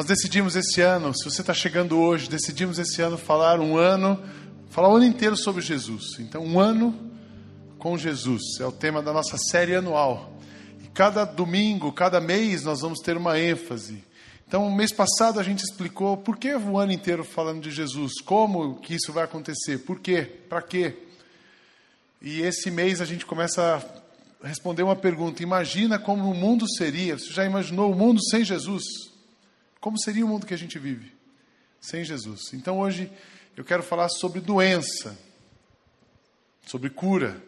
Nós decidimos esse ano, se você está chegando hoje, decidimos esse ano falar um ano, falar o ano inteiro sobre Jesus. Então, um ano com Jesus é o tema da nossa série anual. E cada domingo, cada mês, nós vamos ter uma ênfase. Então, mês passado a gente explicou por que o ano inteiro falando de Jesus, como que isso vai acontecer, por quê, para quê. E esse mês a gente começa a responder uma pergunta: imagina como o mundo seria? Você já imaginou o mundo sem Jesus? Como seria o mundo que a gente vive sem Jesus? Então hoje eu quero falar sobre doença, sobre cura.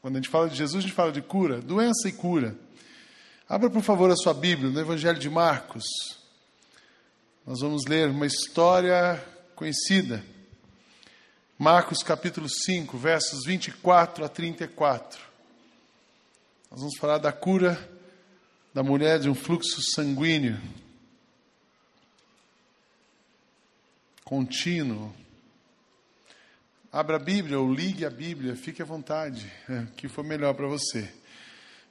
Quando a gente fala de Jesus, a gente fala de cura, doença e cura. Abra, por favor, a sua Bíblia no Evangelho de Marcos. Nós vamos ler uma história conhecida. Marcos capítulo 5, versos 24 a 34. Nós vamos falar da cura da mulher de um fluxo sanguíneo contínuo. Abra a Bíblia ou ligue a Bíblia, fique à vontade, é, que for melhor para você.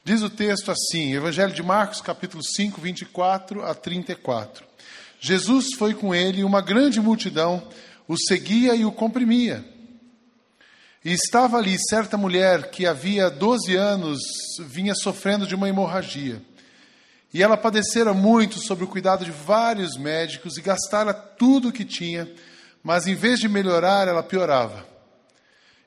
Diz o texto assim, Evangelho de Marcos, capítulo 5, 24 a 34. Jesus foi com ele e uma grande multidão o seguia e o comprimia. E estava ali certa mulher que havia 12 anos vinha sofrendo de uma hemorragia. E ela padecera muito sob o cuidado de vários médicos e gastara tudo o que tinha, mas em vez de melhorar, ela piorava.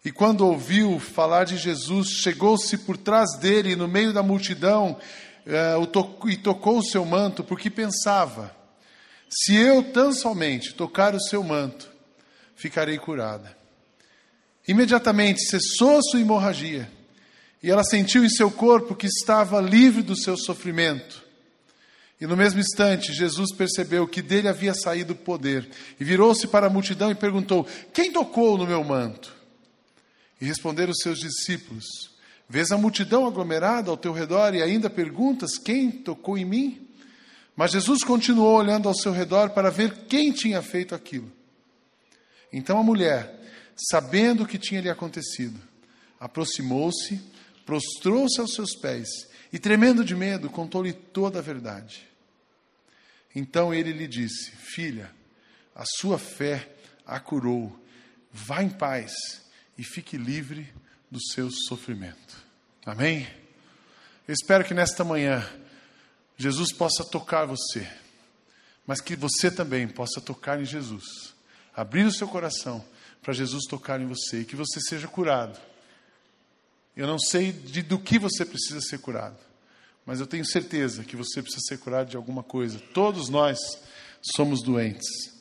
E quando ouviu falar de Jesus, chegou-se por trás dele, no meio da multidão, uh, e tocou o seu manto, porque pensava: se eu tão somente tocar o seu manto, ficarei curada. Imediatamente cessou sua hemorragia, e ela sentiu em seu corpo que estava livre do seu sofrimento. E no mesmo instante, Jesus percebeu que dele havia saído poder, e virou-se para a multidão e perguntou: Quem tocou no meu manto? E responderam os seus discípulos: Vês a multidão aglomerada ao teu redor e ainda perguntas: Quem tocou em mim? Mas Jesus continuou olhando ao seu redor para ver quem tinha feito aquilo. Então a mulher, sabendo o que tinha lhe acontecido, aproximou-se, prostrou-se aos seus pés e, tremendo de medo, contou-lhe toda a verdade. Então ele lhe disse: Filha, a sua fé a curou. Vá em paz e fique livre do seu sofrimento. Amém? Eu espero que nesta manhã Jesus possa tocar você, mas que você também possa tocar em Jesus. Abrir o seu coração para Jesus tocar em você e que você seja curado. Eu não sei de, do que você precisa ser curado, mas eu tenho certeza que você precisa ser curado de alguma coisa. Todos nós somos doentes.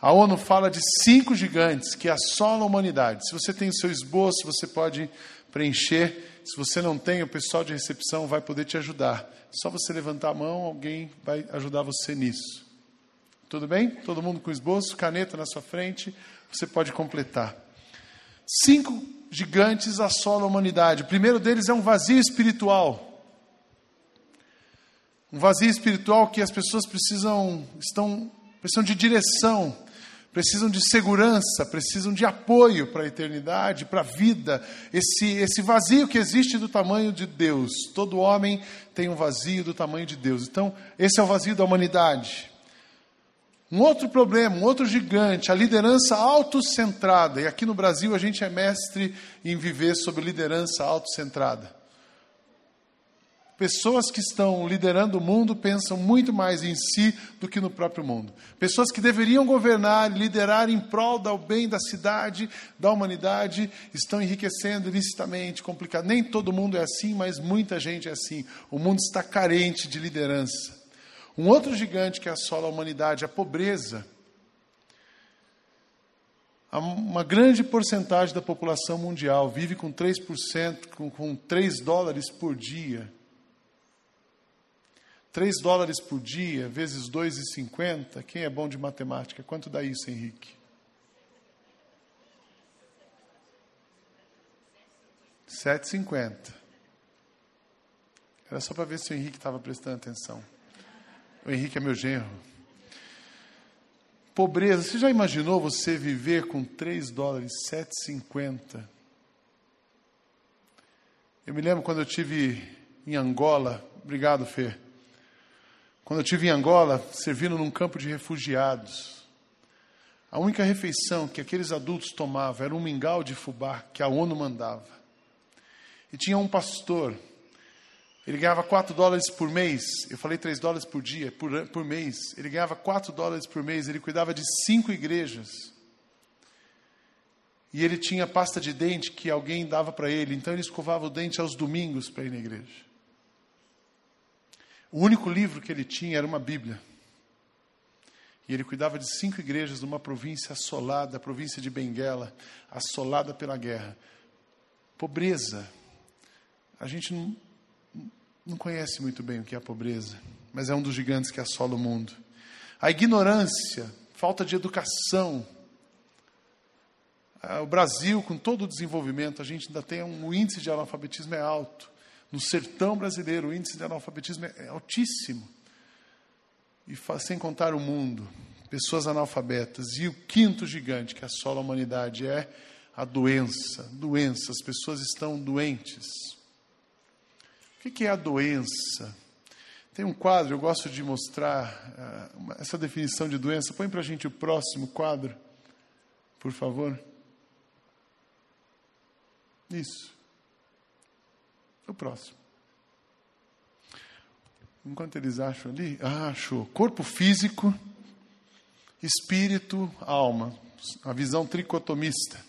A ONU fala de cinco gigantes que assolam a humanidade. Se você tem o seu esboço, você pode preencher. Se você não tem, o pessoal de recepção vai poder te ajudar. Só você levantar a mão, alguém vai ajudar você nisso. Tudo bem? Todo mundo com esboço, caneta na sua frente, você pode completar. Cinco gigantes assolam a humanidade. O primeiro deles é um vazio espiritual. Um vazio espiritual que as pessoas precisam, estão, precisam de direção, precisam de segurança, precisam de apoio para a eternidade, para a vida. Esse, esse vazio que existe do tamanho de Deus. Todo homem tem um vazio do tamanho de Deus. Então, esse é o vazio da humanidade. Um outro problema, um outro gigante, a liderança autocentrada. E aqui no Brasil a gente é mestre em viver sob liderança autocentrada. Pessoas que estão liderando o mundo pensam muito mais em si do que no próprio mundo. Pessoas que deveriam governar e liderar em prol do bem da cidade, da humanidade, estão enriquecendo ilicitamente, complicado. Nem todo mundo é assim, mas muita gente é assim. O mundo está carente de liderança. Um outro gigante que assola a humanidade, a pobreza. Uma grande porcentagem da população mundial vive com 3%, com, com 3 dólares por dia. 3 dólares por dia, vezes 2,50. Quem é bom de matemática? Quanto dá isso, Henrique? 7,50. Era só para ver se o Henrique estava prestando atenção. O Henrique é meu genro. Pobreza. Você já imaginou você viver com 3 dólares, 7,50? Eu me lembro quando eu tive em Angola. Obrigado, Fê Quando eu estive em Angola, servindo num campo de refugiados, a única refeição que aqueles adultos tomavam era um mingau de fubá que a ONU mandava. E tinha um pastor, ele ganhava 4 dólares por mês, eu falei 3 dólares por dia, por, por mês. Ele ganhava 4 dólares por mês, ele cuidava de cinco igrejas. E ele tinha pasta de dente que alguém dava para ele, então ele escovava o dente aos domingos para ir na igreja. O único livro que ele tinha era uma Bíblia. E ele cuidava de cinco igrejas numa província assolada, a província de Benguela, assolada pela guerra. Pobreza. A gente não, não conhece muito bem o que é a pobreza, mas é um dos gigantes que assola o mundo. A ignorância, falta de educação. Ah, o Brasil, com todo o desenvolvimento, a gente ainda tem um, o índice de analfabetismo é alto. No sertão brasileiro, o índice de analfabetismo é altíssimo. E sem contar o mundo, pessoas analfabetas. E o quinto gigante que assola a humanidade é a doença. Doença, as pessoas estão doentes. O que é a doença? Tem um quadro, eu gosto de mostrar uh, essa definição de doença. Põe para a gente o próximo quadro, por favor. Isso. O próximo. Enquanto eles acham ali, ah, achou. Corpo físico, espírito, alma. A visão tricotomista.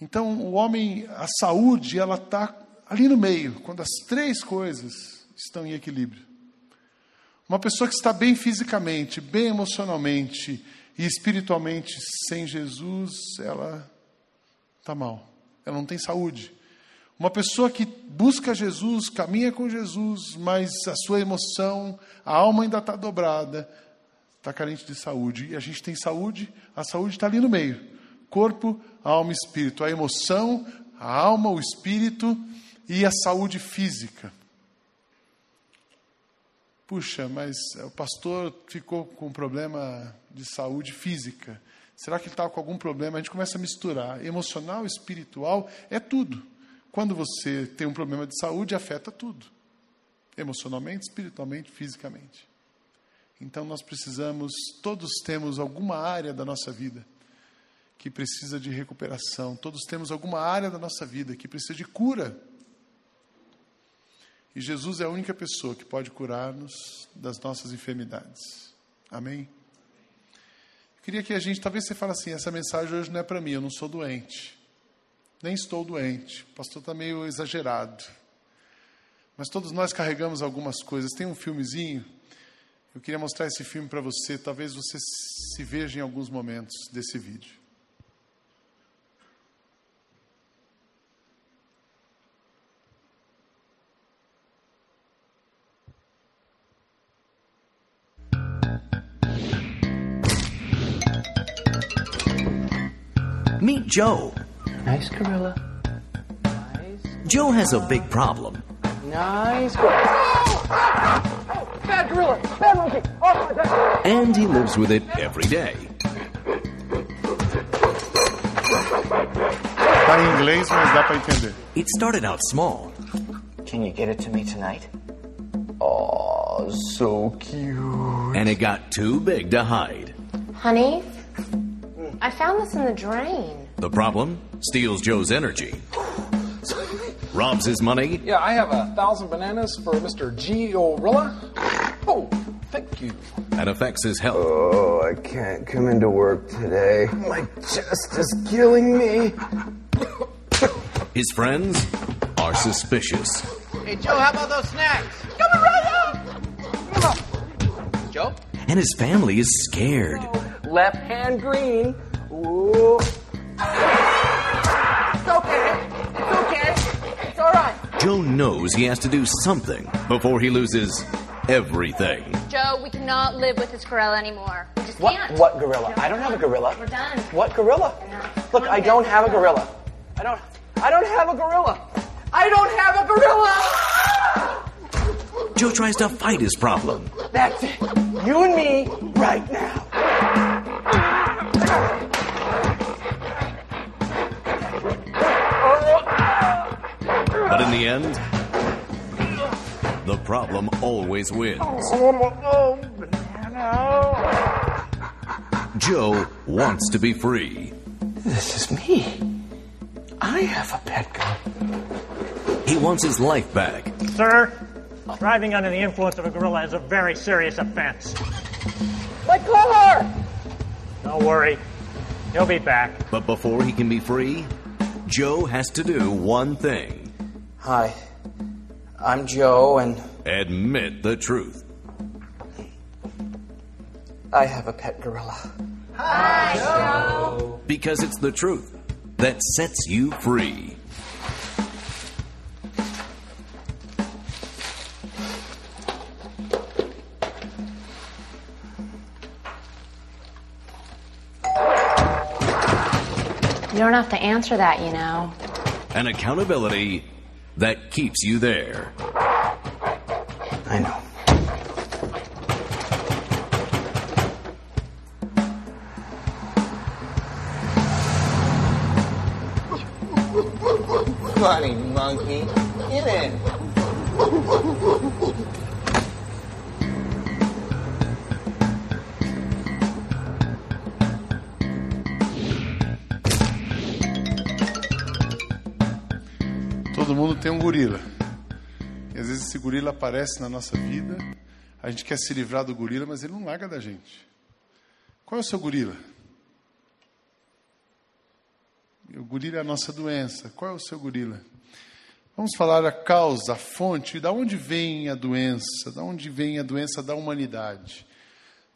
Então, o homem, a saúde, ela está ali no meio, quando as três coisas estão em equilíbrio. Uma pessoa que está bem fisicamente, bem emocionalmente e espiritualmente sem Jesus, ela está mal. Ela não tem saúde. Uma pessoa que busca Jesus, caminha com Jesus, mas a sua emoção, a alma ainda está dobrada, está carente de saúde. E a gente tem saúde, a saúde está ali no meio: corpo, alma e espírito. A emoção, a alma, o espírito e a saúde física. Puxa, mas o pastor ficou com um problema de saúde física. Será que ele estava com algum problema? A gente começa a misturar. Emocional, espiritual, é tudo. Quando você tem um problema de saúde, afeta tudo: emocionalmente, espiritualmente, fisicamente. Então nós precisamos, todos temos alguma área da nossa vida que precisa de recuperação, todos temos alguma área da nossa vida que precisa de cura. E Jesus é a única pessoa que pode curar-nos das nossas enfermidades. Amém? Eu queria que a gente, talvez você fale assim, essa mensagem hoje não é para mim, eu não sou doente. Nem estou doente. O pastor está meio exagerado. Mas todos nós carregamos algumas coisas. Tem um filmezinho. Eu queria mostrar esse filme para você. Talvez você se veja em alguns momentos desse vídeo. Meet Joe. Nice gorilla. Nice. Joe has a big problem. Nice gorilla. Oh, bad gorilla. Bad monkey. Oh, my God. And he lives with it every day. Tá inglês, mas dá para entender. It started out small. Can you get it to me tonight? Oh, so cute. And it got too big to hide. Honey, I found this in the drain. The problem? Steals Joe's energy. Robs his money. Yeah, I have a thousand bananas for Mr. Giorilla. Oh, thank you. And affects his health. Oh, I can't come into work today. My chest is killing me. His friends are suspicious. Hey, Joe, how about those snacks? Coming right up! Joe? And his family is scared. Left hand green. Ooh. It's okay. It's okay. It's all right. Joe knows he has to do something before he loses everything. Joe, we cannot live with this gorilla anymore. We just What? can't. What gorilla? I don't have a gorilla. We're done. What gorilla? Look, I don't have a gorilla. I don't. I don't have a gorilla. I don't have a gorilla. Joe tries to fight his problem. That's it. You and me right now. In the end, the problem always wins. Joe wants to be free. This is me. I have a pet gun. He wants his life back. Sir, driving under the influence of a gorilla is a very serious offense. My car! Don't worry. He'll be back. But before he can be free, Joe has to do one thing Hi. I'm Joe, and admit the truth. I have a pet gorilla. Hi, Joe! Because it's the truth that sets you free. You don't have to answer that, you know. An accountability that keeps you there. I know. Funny gorila aparece na nossa vida, a gente quer se livrar do gorila, mas ele não larga da gente. Qual é o seu gorila? O gorila é a nossa doença. Qual é o seu gorila? Vamos falar a causa, a fonte, da onde vem a doença, da onde vem a doença da humanidade.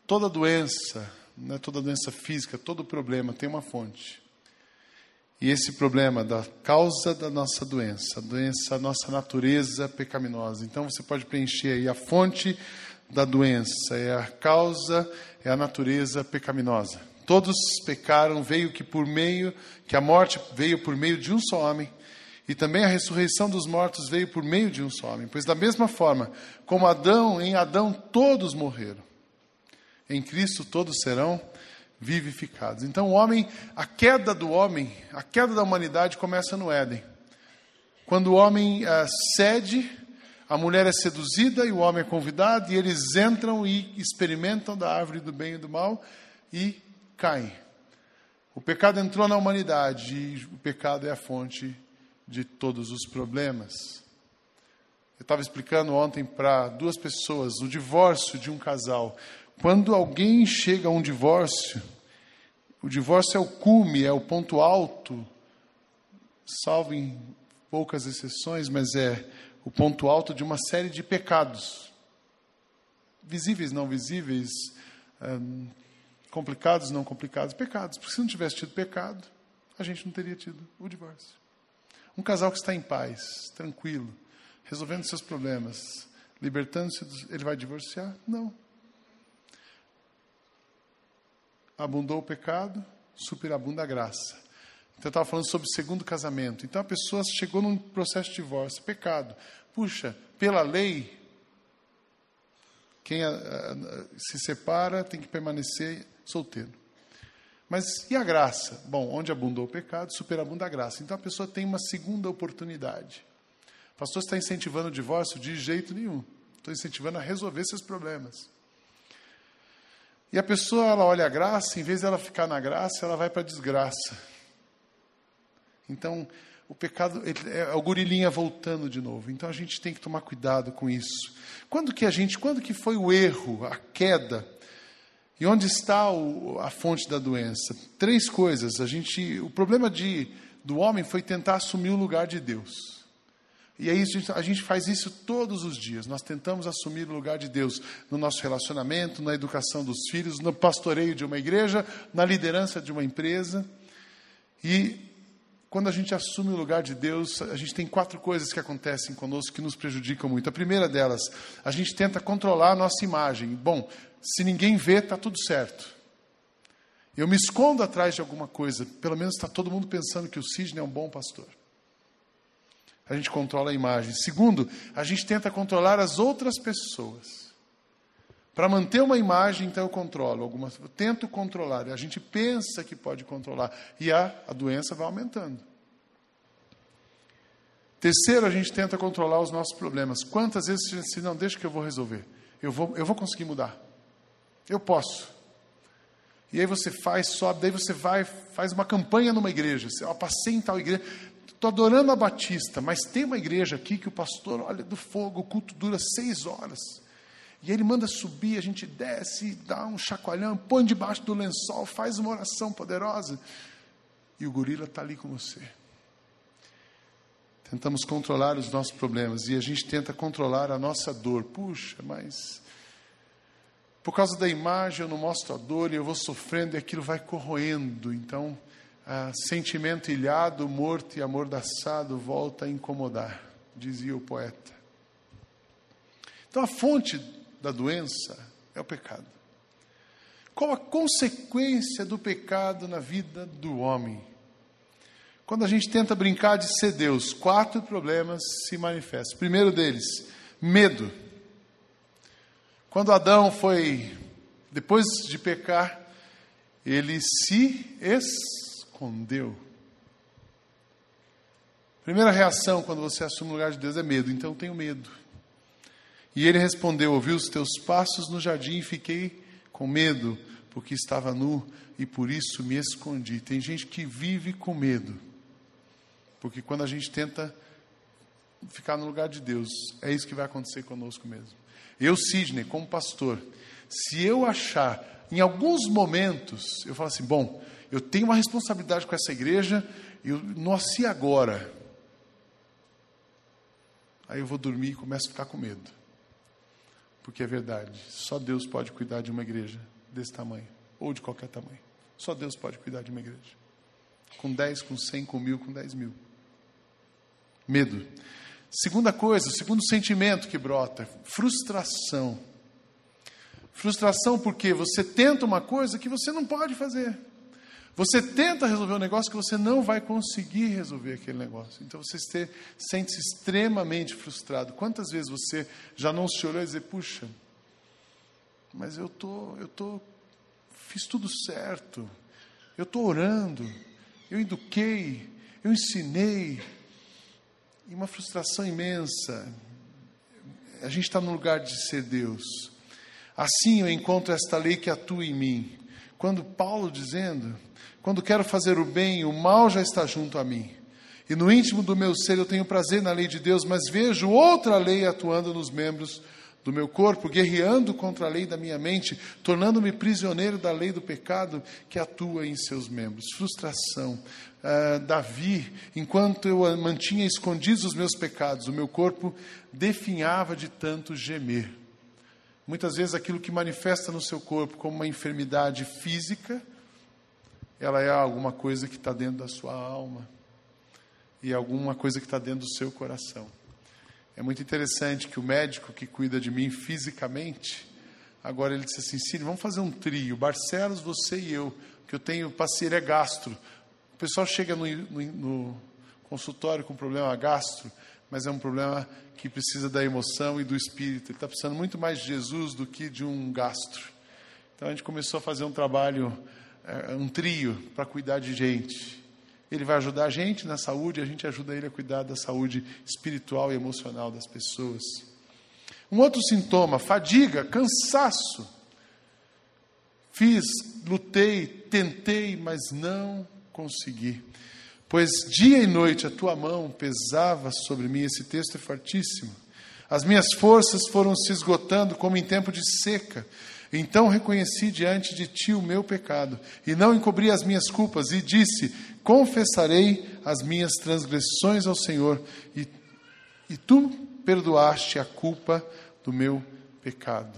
Toda doença, não é toda doença física, todo problema tem uma fonte. E esse problema da causa da nossa doença, a doença, a nossa natureza pecaminosa. Então você pode preencher aí a fonte da doença, é a causa, é a natureza pecaminosa. Todos pecaram, veio que por meio, que a morte veio por meio de um só homem, e também a ressurreição dos mortos veio por meio de um só homem. Pois da mesma forma, como Adão, em Adão todos morreram, em Cristo todos serão vivificados. Então, o homem, a queda do homem, a queda da humanidade começa no Éden. Quando o homem ah, cede, a mulher é seduzida e o homem é convidado, e eles entram e experimentam da árvore do bem e do mal e caem. O pecado entrou na humanidade e o pecado é a fonte de todos os problemas. Eu estava explicando ontem para duas pessoas o divórcio de um casal. Quando alguém chega a um divórcio, o divórcio é o cume, é o ponto alto, salvo em poucas exceções, mas é o ponto alto de uma série de pecados. Visíveis, não visíveis, hum, complicados, não complicados, pecados. Porque se não tivesse tido pecado, a gente não teria tido o divórcio. Um casal que está em paz, tranquilo, resolvendo seus problemas, libertando-se, dos- ele vai divorciar? Não. Abundou o pecado, superabunda a graça. Então, eu estava falando sobre segundo casamento. Então, a pessoa chegou num processo de divórcio, pecado. Puxa, pela lei, quem ah, ah, se separa tem que permanecer solteiro. Mas e a graça? Bom, onde abundou o pecado, superabunda a graça. Então, a pessoa tem uma segunda oportunidade. O pastor está incentivando o divórcio? De jeito nenhum. Estou incentivando a resolver esses problemas. E a pessoa, ela olha a graça, em vez dela ficar na graça, ela vai para a desgraça. Então, o pecado ele- é o gorilinha voltando de novo. Então, a gente tem que tomar cuidado com isso. Quando que a gente, quando que foi o erro, a queda? E onde está o- a fonte da doença? Três coisas. A gente, o problema de, do homem foi tentar assumir o lugar de Deus. E é isso, a gente faz isso todos os dias. Nós tentamos assumir o lugar de Deus no nosso relacionamento, na educação dos filhos, no pastoreio de uma igreja, na liderança de uma empresa. E quando a gente assume o lugar de Deus, a gente tem quatro coisas que acontecem conosco que nos prejudicam muito. A primeira delas, a gente tenta controlar a nossa imagem. Bom, se ninguém vê, está tudo certo. Eu me escondo atrás de alguma coisa. Pelo menos está todo mundo pensando que o Sidney é um bom pastor. A gente controla a imagem. Segundo, a gente tenta controlar as outras pessoas. Para manter uma imagem, então eu controlo algumas, eu tento controlar. A gente pensa que pode controlar e a, a doença vai aumentando. Terceiro, a gente tenta controlar os nossos problemas. Quantas vezes a gente diz, não, deixa que eu vou resolver. Eu vou, eu vou conseguir mudar. Eu posso. E aí você faz, sobe, daí você vai, faz uma campanha numa igreja. Você, ó, passei em tal igreja. Estou adorando a Batista, mas tem uma igreja aqui que o pastor olha do fogo, o culto dura seis horas. E ele manda subir, a gente desce, dá um chacoalhão, põe debaixo do lençol, faz uma oração poderosa. E o gorila está ali com você. Tentamos controlar os nossos problemas e a gente tenta controlar a nossa dor. Puxa, mas por causa da imagem eu não mostro a dor e eu vou sofrendo e aquilo vai corroendo. Então, ah, sentimento ilhado, morto e amordaçado volta a incomodar, dizia o poeta. Então, a fonte da doença é o pecado. Qual a consequência do pecado na vida do homem? Quando a gente tenta brincar de ser Deus, quatro problemas se manifestam. O primeiro deles, medo. Quando Adão foi, depois de pecar, ele se escondeu. Primeira reação quando você assume o lugar de Deus é medo, então tenho medo. E ele respondeu: Ouvi os teus passos no jardim e fiquei com medo, porque estava nu e por isso me escondi. Tem gente que vive com medo, porque quando a gente tenta ficar no lugar de Deus, é isso que vai acontecer conosco mesmo. Eu, Sidney, como pastor, se eu achar, em alguns momentos, eu falo assim: bom, eu tenho uma responsabilidade com essa igreja, eu nasci agora. Aí eu vou dormir e começo a ficar com medo. Porque é verdade, só Deus pode cuidar de uma igreja desse tamanho, ou de qualquer tamanho. Só Deus pode cuidar de uma igreja. Com 10, com 100, com mil, com 10 mil. Medo. Segunda coisa, o segundo sentimento que brota, frustração. Frustração porque você tenta uma coisa que você não pode fazer. Você tenta resolver um negócio que você não vai conseguir resolver aquele negócio. Então você se, sente-se extremamente frustrado. Quantas vezes você já não se olhou e dizer, puxa, mas eu tô, eu tô, fiz tudo certo. Eu estou orando, eu eduquei, eu ensinei. E uma frustração imensa. A gente está no lugar de ser Deus. Assim eu encontro esta lei que atua em mim. Quando Paulo dizendo, quando quero fazer o bem, o mal já está junto a mim. E no íntimo do meu ser eu tenho prazer na lei de Deus, mas vejo outra lei atuando nos membros do meu corpo, guerreando contra a lei da minha mente, tornando-me prisioneiro da lei do pecado que atua em seus membros. Frustração. Uh, Davi, enquanto eu mantinha escondidos os meus pecados, o meu corpo definhava de tanto gemer. Muitas vezes aquilo que manifesta no seu corpo como uma enfermidade física, ela é alguma coisa que está dentro da sua alma e alguma coisa que está dentro do seu coração. É muito interessante que o médico que cuida de mim fisicamente, agora ele disse assim: Círio, vamos fazer um trio, Barcelos, você e eu, que eu tenho paciente é gastro. O pessoal chega no, no, no consultório com problema gastro, mas é um problema que precisa da emoção e do espírito. Ele está precisando muito mais de Jesus do que de um gastro. Então a gente começou a fazer um trabalho é, um trio para cuidar de gente. Ele vai ajudar a gente na saúde, a gente ajuda ele a cuidar da saúde espiritual e emocional das pessoas. Um outro sintoma, fadiga, cansaço. Fiz, lutei, tentei, mas não consegui. Pois dia e noite a tua mão pesava sobre mim, esse texto é fortíssimo. As minhas forças foram se esgotando como em tempo de seca. Então reconheci diante de ti o meu pecado, e não encobri as minhas culpas, e disse: Confessarei as minhas transgressões ao Senhor, e, e tu perdoaste a culpa do meu pecado.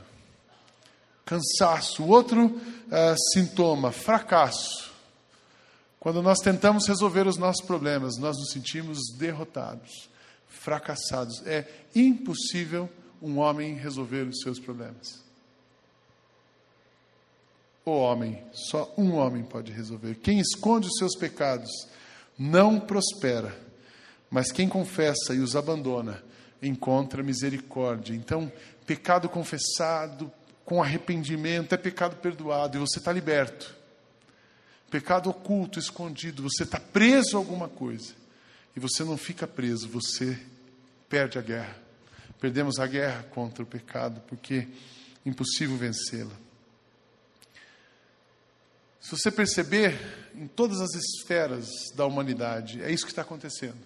Cansaço. Outro uh, sintoma, fracasso. Quando nós tentamos resolver os nossos problemas, nós nos sentimos derrotados, fracassados. É impossível um homem resolver os seus problemas o homem, só um homem pode resolver. Quem esconde os seus pecados não prospera, mas quem confessa e os abandona encontra misericórdia. Então, pecado confessado com arrependimento é pecado perdoado e você está liberto. Pecado oculto, escondido, você está preso a alguma coisa. e você não fica preso, você perde a guerra. Perdemos a guerra contra o pecado, porque é impossível vencê-la. Se você perceber, em todas as esferas da humanidade, é isso que está acontecendo.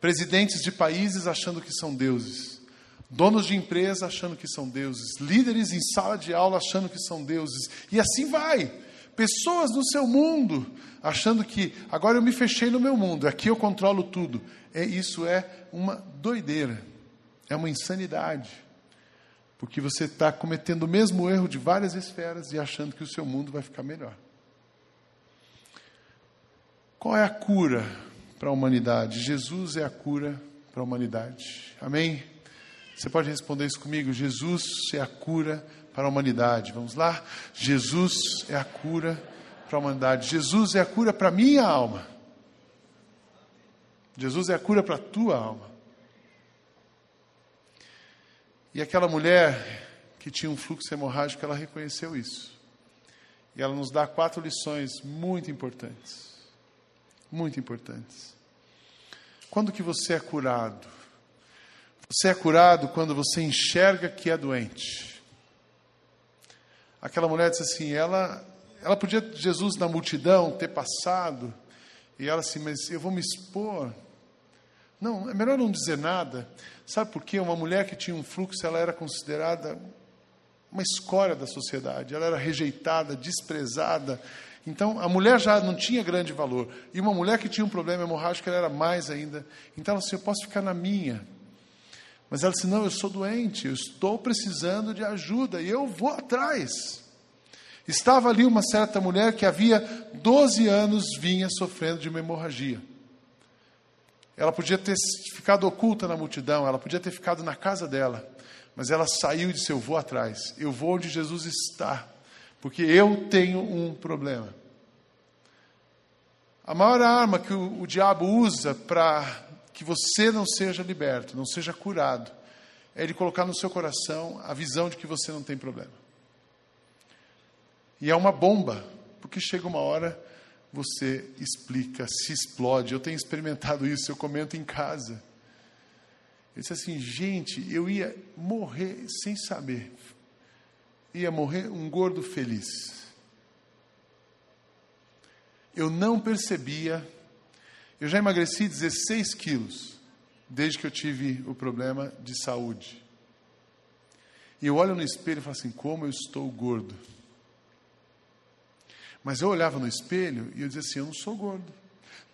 Presidentes de países achando que são deuses, donos de empresa achando que são deuses, líderes em sala de aula achando que são deuses, e assim vai. Pessoas no seu mundo achando que agora eu me fechei no meu mundo, aqui eu controlo tudo. É, isso é uma doideira, é uma insanidade, porque você está cometendo o mesmo erro de várias esferas e achando que o seu mundo vai ficar melhor. Qual é a cura para a humanidade? Jesus é a cura para a humanidade. Amém? Você pode responder isso comigo? Jesus é a cura para a humanidade. Vamos lá? Jesus é a cura para a humanidade. Jesus é a cura para a minha alma. Jesus é a cura para a tua alma. E aquela mulher que tinha um fluxo hemorrágico, ela reconheceu isso. E ela nos dá quatro lições muito importantes. Muito importantes. Quando que você é curado? Você é curado quando você enxerga que é doente. Aquela mulher disse assim, ela, ela podia, Jesus na multidão, ter passado, e ela assim, mas eu vou me expor. Não, é melhor não dizer nada. Sabe por quê? Uma mulher que tinha um fluxo, ela era considerada uma escória da sociedade. Ela era rejeitada, desprezada. Então, a mulher já não tinha grande valor. E uma mulher que tinha um problema hemorrágico, ela era mais ainda. Então, ela disse, eu posso ficar na minha. Mas ela disse: Não, eu sou doente, eu estou precisando de ajuda e eu vou atrás. Estava ali uma certa mulher que havia 12 anos vinha sofrendo de uma hemorragia. Ela podia ter ficado oculta na multidão, ela podia ter ficado na casa dela, mas ela saiu e disse: Eu vou atrás, eu vou onde Jesus está, porque eu tenho um problema. A maior arma que o, o diabo usa para que você não seja liberto, não seja curado, é Ele colocar no seu coração a visão de que você não tem problema. E é uma bomba, porque chega uma hora você explica, se explode. Eu tenho experimentado isso, eu comento em casa. Eu disse assim, gente, eu ia morrer sem saber. Ia morrer um gordo feliz. Eu não percebia eu já emagreci 16 quilos desde que eu tive o problema de saúde. E eu olho no espelho e falo assim: como eu estou gordo. Mas eu olhava no espelho e eu dizia assim: eu não sou gordo.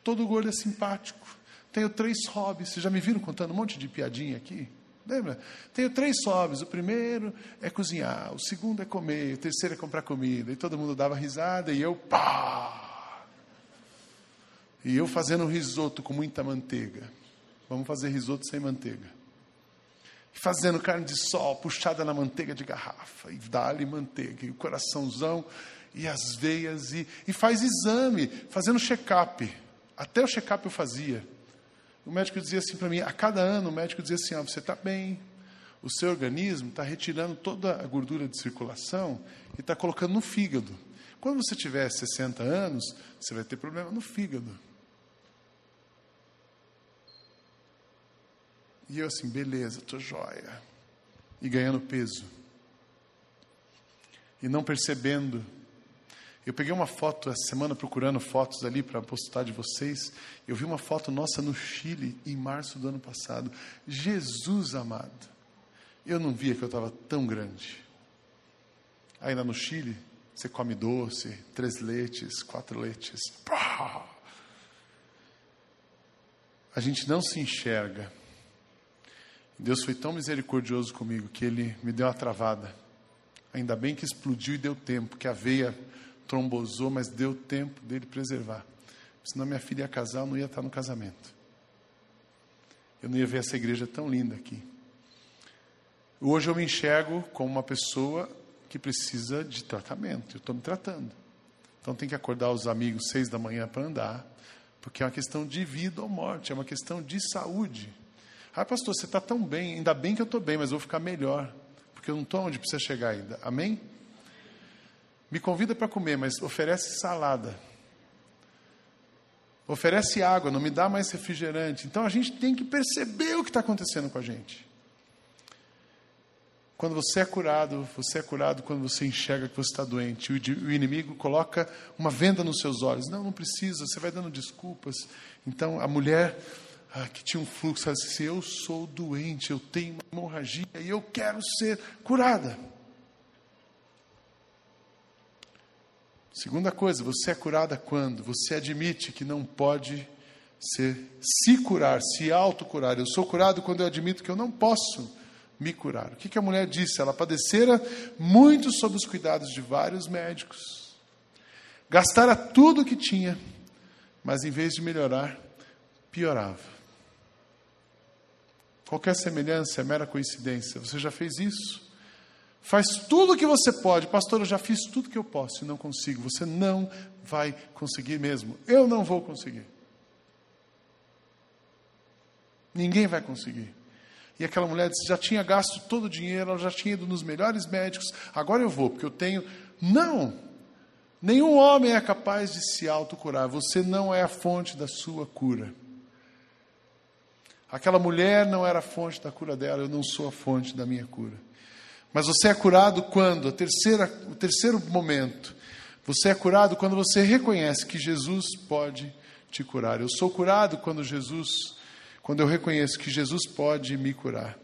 Todo gordo é simpático. Tenho três hobbies. Vocês já me viram contando um monte de piadinha aqui? Lembra? Tenho três hobbies. O primeiro é cozinhar, o segundo é comer, o terceiro é comprar comida. E todo mundo dava risada e eu, pá! E eu fazendo risoto com muita manteiga. Vamos fazer risoto sem manteiga. Fazendo carne de sol puxada na manteiga de garrafa. E dá-lhe manteiga. E o coraçãozão e as veias. E, e faz exame, fazendo check-up. Até o check-up eu fazia. O médico dizia assim para mim, a cada ano o médico dizia assim, ah, você está bem, o seu organismo está retirando toda a gordura de circulação e está colocando no fígado. Quando você tiver 60 anos, você vai ter problema no fígado. E eu assim, beleza, tô joia. E ganhando peso. E não percebendo. Eu peguei uma foto essa semana procurando fotos ali para postar de vocês. Eu vi uma foto nossa no Chile em março do ano passado. Jesus amado. Eu não via que eu estava tão grande. Ainda no Chile, você come doce, três leites, quatro leites. A gente não se enxerga Deus foi tão misericordioso comigo que ele me deu uma travada. Ainda bem que explodiu e deu tempo, que a veia trombosou, mas deu tempo dele preservar. Senão minha filha ia casar, eu não ia estar no casamento. Eu não ia ver essa igreja tão linda aqui. Hoje eu me enxergo como uma pessoa que precisa de tratamento. Eu estou me tratando. Então tem que acordar os amigos seis da manhã para andar, porque é uma questão de vida ou morte, é uma questão de saúde. Ah, pastor, você está tão bem, ainda bem que eu estou bem, mas vou ficar melhor, porque eu não estou onde precisa chegar ainda. Amém? Me convida para comer, mas oferece salada. Oferece água, não me dá mais refrigerante. Então a gente tem que perceber o que está acontecendo com a gente. Quando você é curado, você é curado quando você enxerga que você está doente. O inimigo coloca uma venda nos seus olhos. Não, não precisa, você vai dando desculpas. Então a mulher ah, que tinha um fluxo, ela disse assim: Eu sou doente, eu tenho uma hemorragia e eu quero ser curada. Segunda coisa, você é curada quando você admite que não pode ser, se curar, se autocurar. Eu sou curado quando eu admito que eu não posso me curar. O que, que a mulher disse? Ela padecera muito sob os cuidados de vários médicos, gastara tudo o que tinha, mas em vez de melhorar, piorava. Qualquer semelhança é mera coincidência. Você já fez isso? Faz tudo o que você pode. Pastor, eu já fiz tudo que eu posso e não consigo. Você não vai conseguir mesmo. Eu não vou conseguir. Ninguém vai conseguir. E aquela mulher disse: já tinha gasto todo o dinheiro, ela já tinha ido nos melhores médicos, agora eu vou, porque eu tenho. Não! Nenhum homem é capaz de se autocurar. Você não é a fonte da sua cura. Aquela mulher não era a fonte da cura dela, eu não sou a fonte da minha cura. Mas você é curado quando? A terceira, o terceiro momento. Você é curado quando você reconhece que Jesus pode te curar. Eu sou curado quando Jesus, quando eu reconheço que Jesus pode me curar.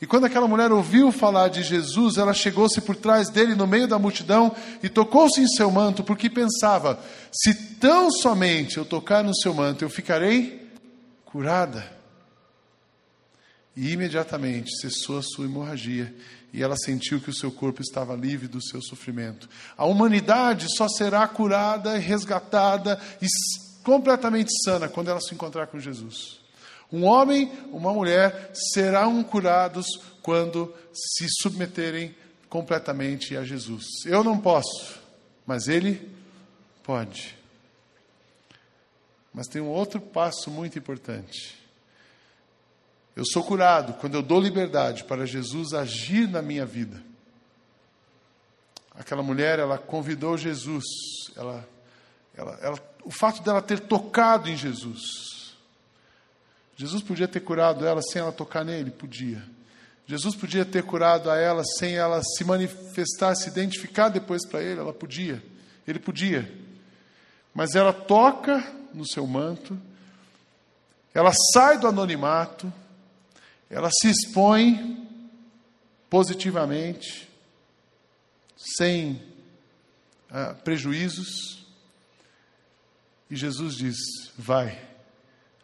E quando aquela mulher ouviu falar de Jesus, ela chegou-se por trás dele no meio da multidão e tocou-se em seu manto, porque pensava: se tão somente eu tocar no seu manto, eu ficarei curada. E imediatamente cessou a sua hemorragia e ela sentiu que o seu corpo estava livre do seu sofrimento. A humanidade só será curada, resgatada e completamente sana quando ela se encontrar com Jesus. Um homem, uma mulher serão curados quando se submeterem completamente a Jesus. Eu não posso, mas ele pode. Mas tem um outro passo muito importante. Eu sou curado quando eu dou liberdade para Jesus agir na minha vida. Aquela mulher, ela convidou Jesus, ela, ela, ela, o fato dela ter tocado em Jesus. Jesus podia ter curado ela sem ela tocar nele? Podia. Jesus podia ter curado a ela sem ela se manifestar, se identificar depois para ele? Ela podia. Ele podia. Mas ela toca no seu manto, ela sai do anonimato, ela se expõe positivamente, sem ah, prejuízos, e Jesus diz: Vai,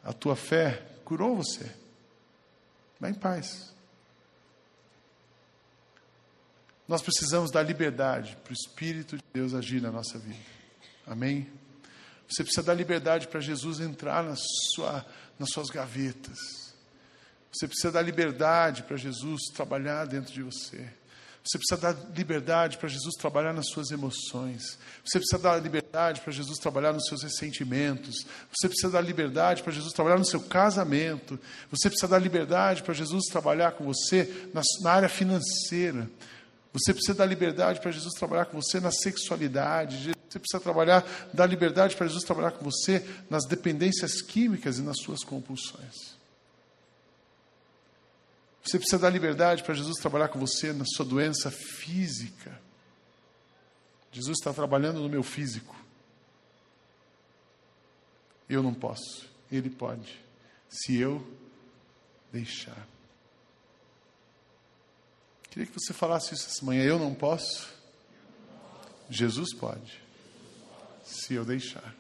a tua fé curou você, vai em paz. Nós precisamos dar liberdade para o Espírito de Deus agir na nossa vida. Amém? Você precisa dar liberdade para Jesus entrar na sua, nas suas gavetas você precisa dar liberdade para Jesus trabalhar dentro de você. Você precisa dar liberdade para Jesus trabalhar nas suas emoções. Você precisa dar liberdade para Jesus trabalhar nos seus ressentimentos. Você precisa dar liberdade para Jesus trabalhar no seu casamento. Você precisa dar liberdade para Jesus trabalhar com você na, na área financeira. Você precisa dar liberdade para Jesus trabalhar com você na sexualidade. Você precisa trabalhar, dar liberdade para Jesus trabalhar com você nas dependências químicas e nas suas compulsões. Você precisa dar liberdade para Jesus trabalhar com você na sua doença física. Jesus está trabalhando no meu físico. Eu não posso, Ele pode, se eu deixar. Queria que você falasse isso essa manhã. Eu não posso, Jesus pode, se eu deixar.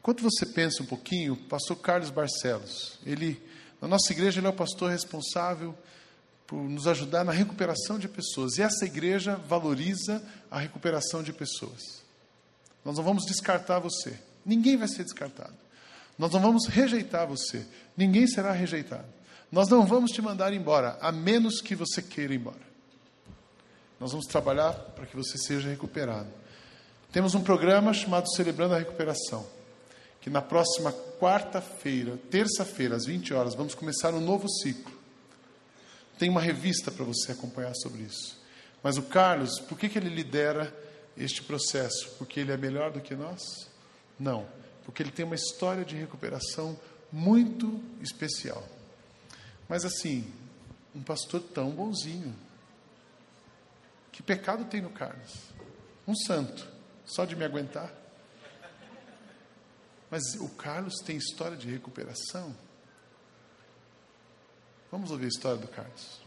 Enquanto você pensa um pouquinho, pastor Carlos Barcelos, ele na nossa igreja, ele é o pastor responsável por nos ajudar na recuperação de pessoas. E essa igreja valoriza a recuperação de pessoas. Nós não vamos descartar você. Ninguém vai ser descartado. Nós não vamos rejeitar você. Ninguém será rejeitado. Nós não vamos te mandar embora, a menos que você queira ir embora. Nós vamos trabalhar para que você seja recuperado. Temos um programa chamado Celebrando a Recuperação que na próxima quarta-feira, terça-feira, às 20 horas, vamos começar um novo ciclo. Tem uma revista para você acompanhar sobre isso. Mas o Carlos, por que, que ele lidera este processo? Porque ele é melhor do que nós? Não. porque ele tem uma história de recuperação muito especial. Mas assim, um pastor tão bonzinho. Que pecado tem no Carlos? Um santo, só de me aguentar. Mas o Carlos tem história de recuperação. Vamos ouvir a história do Carlos.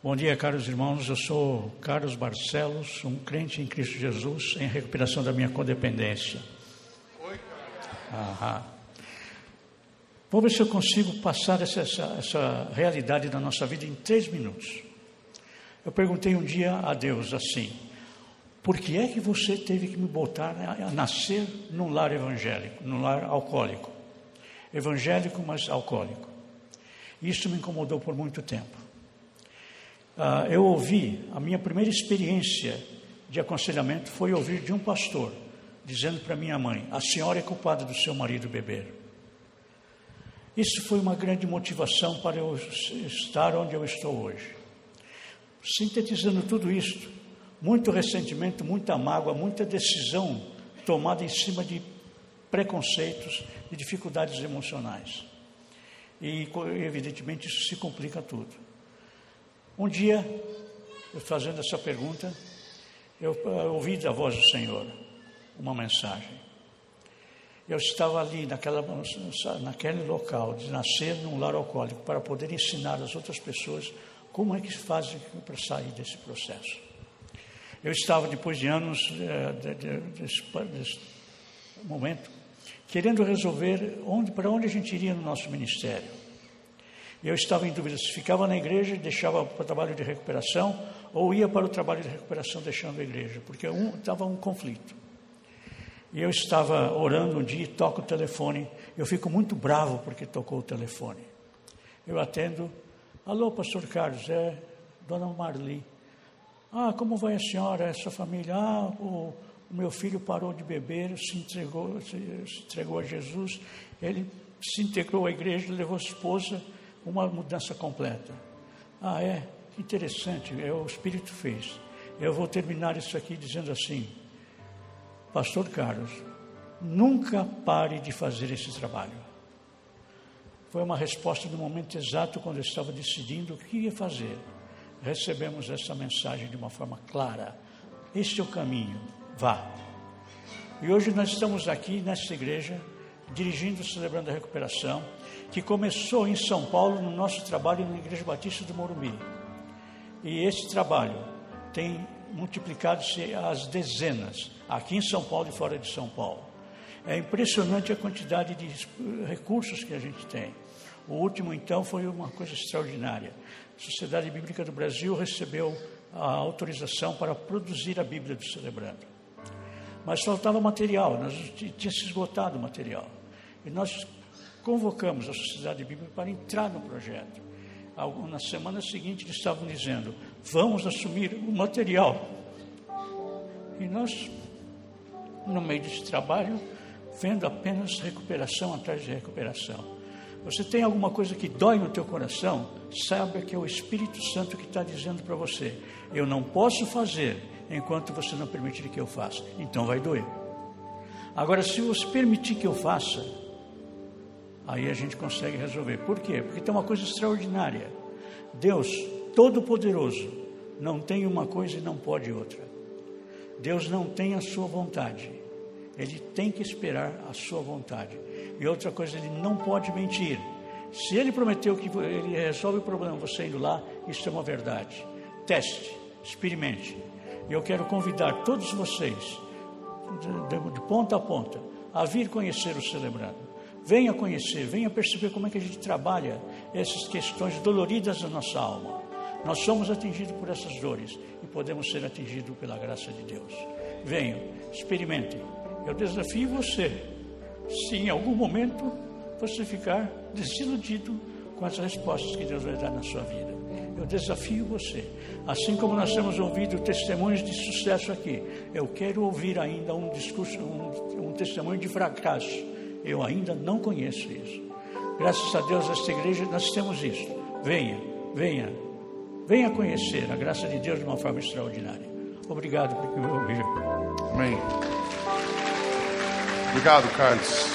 Bom dia, caros irmãos. Eu sou Carlos Barcelos, um crente em Cristo Jesus em recuperação da minha codependência. Oi, Aham. Vou ver se eu consigo passar essa, essa, essa realidade da nossa vida em três minutos. Eu perguntei um dia a Deus assim: por que é que você teve que me botar a, nascer num lar evangélico, num lar alcoólico? Evangélico, mas alcoólico. Isso me incomodou por muito tempo. Ah, eu ouvi, a minha primeira experiência de aconselhamento foi ouvir de um pastor dizendo para minha mãe: a senhora é culpada do seu marido beber. Isso foi uma grande motivação para eu estar onde eu estou hoje. Sintetizando tudo isto, muito ressentimento, muita mágoa, muita decisão tomada em cima de preconceitos e dificuldades emocionais. E, evidentemente, isso se complica tudo. Um dia, eu fazendo essa pergunta, eu, ouvi da voz do Senhor uma mensagem. Eu estava ali naquela, naquele local de nascer num lar alcoólico para poder ensinar as outras pessoas como é que se faz para sair desse processo. Eu estava, depois de anos de, desse, desse momento, querendo resolver onde, para onde a gente iria no nosso ministério. Eu estava em dúvida se ficava na igreja e deixava para o trabalho de recuperação ou ia para o trabalho de recuperação deixando a igreja, porque um, estava um conflito. E eu estava orando um dia e toco o telefone. Eu fico muito bravo porque tocou o telefone. Eu atendo. Alô, pastor Carlos, é dona Marli. Ah, como vai a senhora, essa família? Ah, o, o meu filho parou de beber, se entregou, se, se entregou a Jesus. Ele se integrou à igreja, levou a esposa, uma mudança completa. Ah, é? Interessante, é, o Espírito fez. Eu vou terminar isso aqui dizendo assim. Pastor Carlos, nunca pare de fazer esse trabalho. Foi uma resposta no momento exato quando eu estava decidindo o que ia fazer. Recebemos essa mensagem de uma forma clara. Este é o caminho, vá. E hoje nós estamos aqui nesta igreja, dirigindo, celebrando a recuperação, que começou em São Paulo no nosso trabalho na Igreja Batista do Morumbi. E esse trabalho tem multiplicado-se às dezenas, aqui em São Paulo e fora de São Paulo. É impressionante a quantidade de recursos que a gente tem. O último, então, foi uma coisa extraordinária. Sociedade Bíblica do Brasil recebeu a autorização para produzir a Bíblia do Celebrando. Mas faltava material, nós tinha se esgotado o material. E nós convocamos a Sociedade Bíblica para entrar no projeto. Na semana seguinte, eles estavam dizendo: vamos assumir o material. E nós, no meio desse trabalho, vendo apenas recuperação atrás de recuperação. Você tem alguma coisa que dói no teu coração? Saiba que é o Espírito Santo que está dizendo para você: eu não posso fazer enquanto você não permitir que eu faça. Então vai doer. Agora, se você permitir que eu faça, aí a gente consegue resolver. Por quê? Porque tem uma coisa extraordinária. Deus Todo-Poderoso não tem uma coisa e não pode outra. Deus não tem a sua vontade. Ele tem que esperar a sua vontade. E outra coisa, ele não pode mentir. Se ele prometeu que ele resolve o problema você indo lá, isso é uma verdade. Teste, experimente. Eu quero convidar todos vocês, de, de, ponta a ponta, a vir conhecer o Celebrando. Venha conhecer, venha perceber como é que a gente trabalha essas questões doloridas da nossa alma. Nós somos atingidos por essas dores e podemos ser atingidos pela graça de Deus. Venham, experimentem. Eu desafio você, se em algum momento você ficar desiludido com as respostas que Deus vai dar na sua vida. Eu desafio você. Assim como nós temos ouvido testemunhos de sucesso aqui, eu quero ouvir ainda um discurso, um, um testemunho de fracasso. Eu ainda não conheço isso. Graças a Deus, esta igreja, nós temos isso. Venha, venha, venha conhecer a graça de Deus de uma forma extraordinária. Obrigado por me ouvir. Amém. Obrigado, Carlos.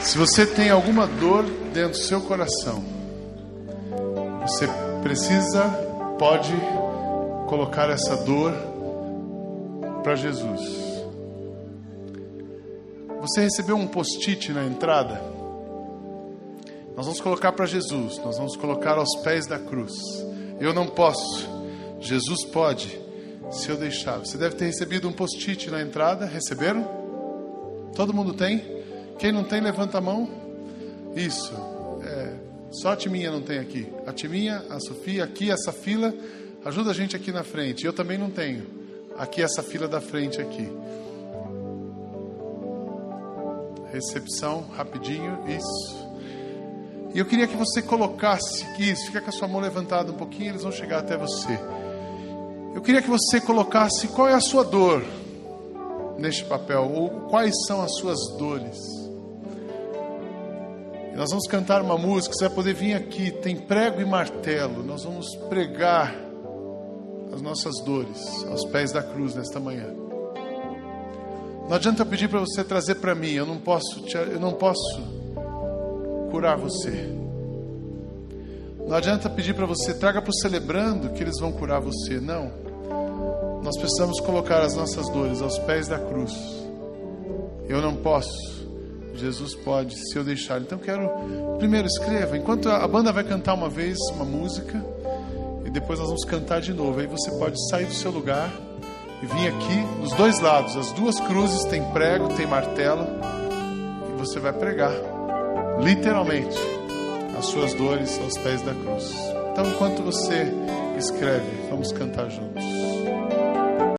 Se você tem alguma dor dentro do seu coração, você precisa, pode colocar essa dor para Jesus. Você recebeu um post-it na entrada? Nós vamos colocar para Jesus, nós vamos colocar aos pés da cruz. Eu não posso, Jesus pode, se eu deixar. Você deve ter recebido um post-it na entrada, receberam? Todo mundo tem? Quem não tem, levanta a mão. Isso, é, só a Timinha não tem aqui. A Timinha, a Sofia, aqui, essa fila, ajuda a gente aqui na frente. Eu também não tenho. Aqui, essa fila da frente aqui. Recepção, rapidinho, isso. E eu queria que você colocasse isso, fica com a sua mão levantada um pouquinho, eles vão chegar até você. Eu queria que você colocasse qual é a sua dor neste papel, ou quais são as suas dores. Nós vamos cantar uma música, você vai poder vir aqui, tem prego e martelo, nós vamos pregar as nossas dores aos pés da cruz nesta manhã. Não adianta eu pedir para você trazer para mim, eu não posso, te, eu não posso curar você. Não adianta pedir para você traga para o celebrando que eles vão curar você, não. Nós precisamos colocar as nossas dores aos pés da cruz. Eu não posso. Jesus pode, se eu deixar. Então quero primeiro escreva, enquanto a banda vai cantar uma vez uma música e depois nós vamos cantar de novo. Aí você pode sair do seu lugar e vir aqui dos dois lados. As duas cruzes tem prego, tem martelo e você vai pregar literalmente as suas dores aos pés da cruz. Então, enquanto você escreve, vamos cantar juntos.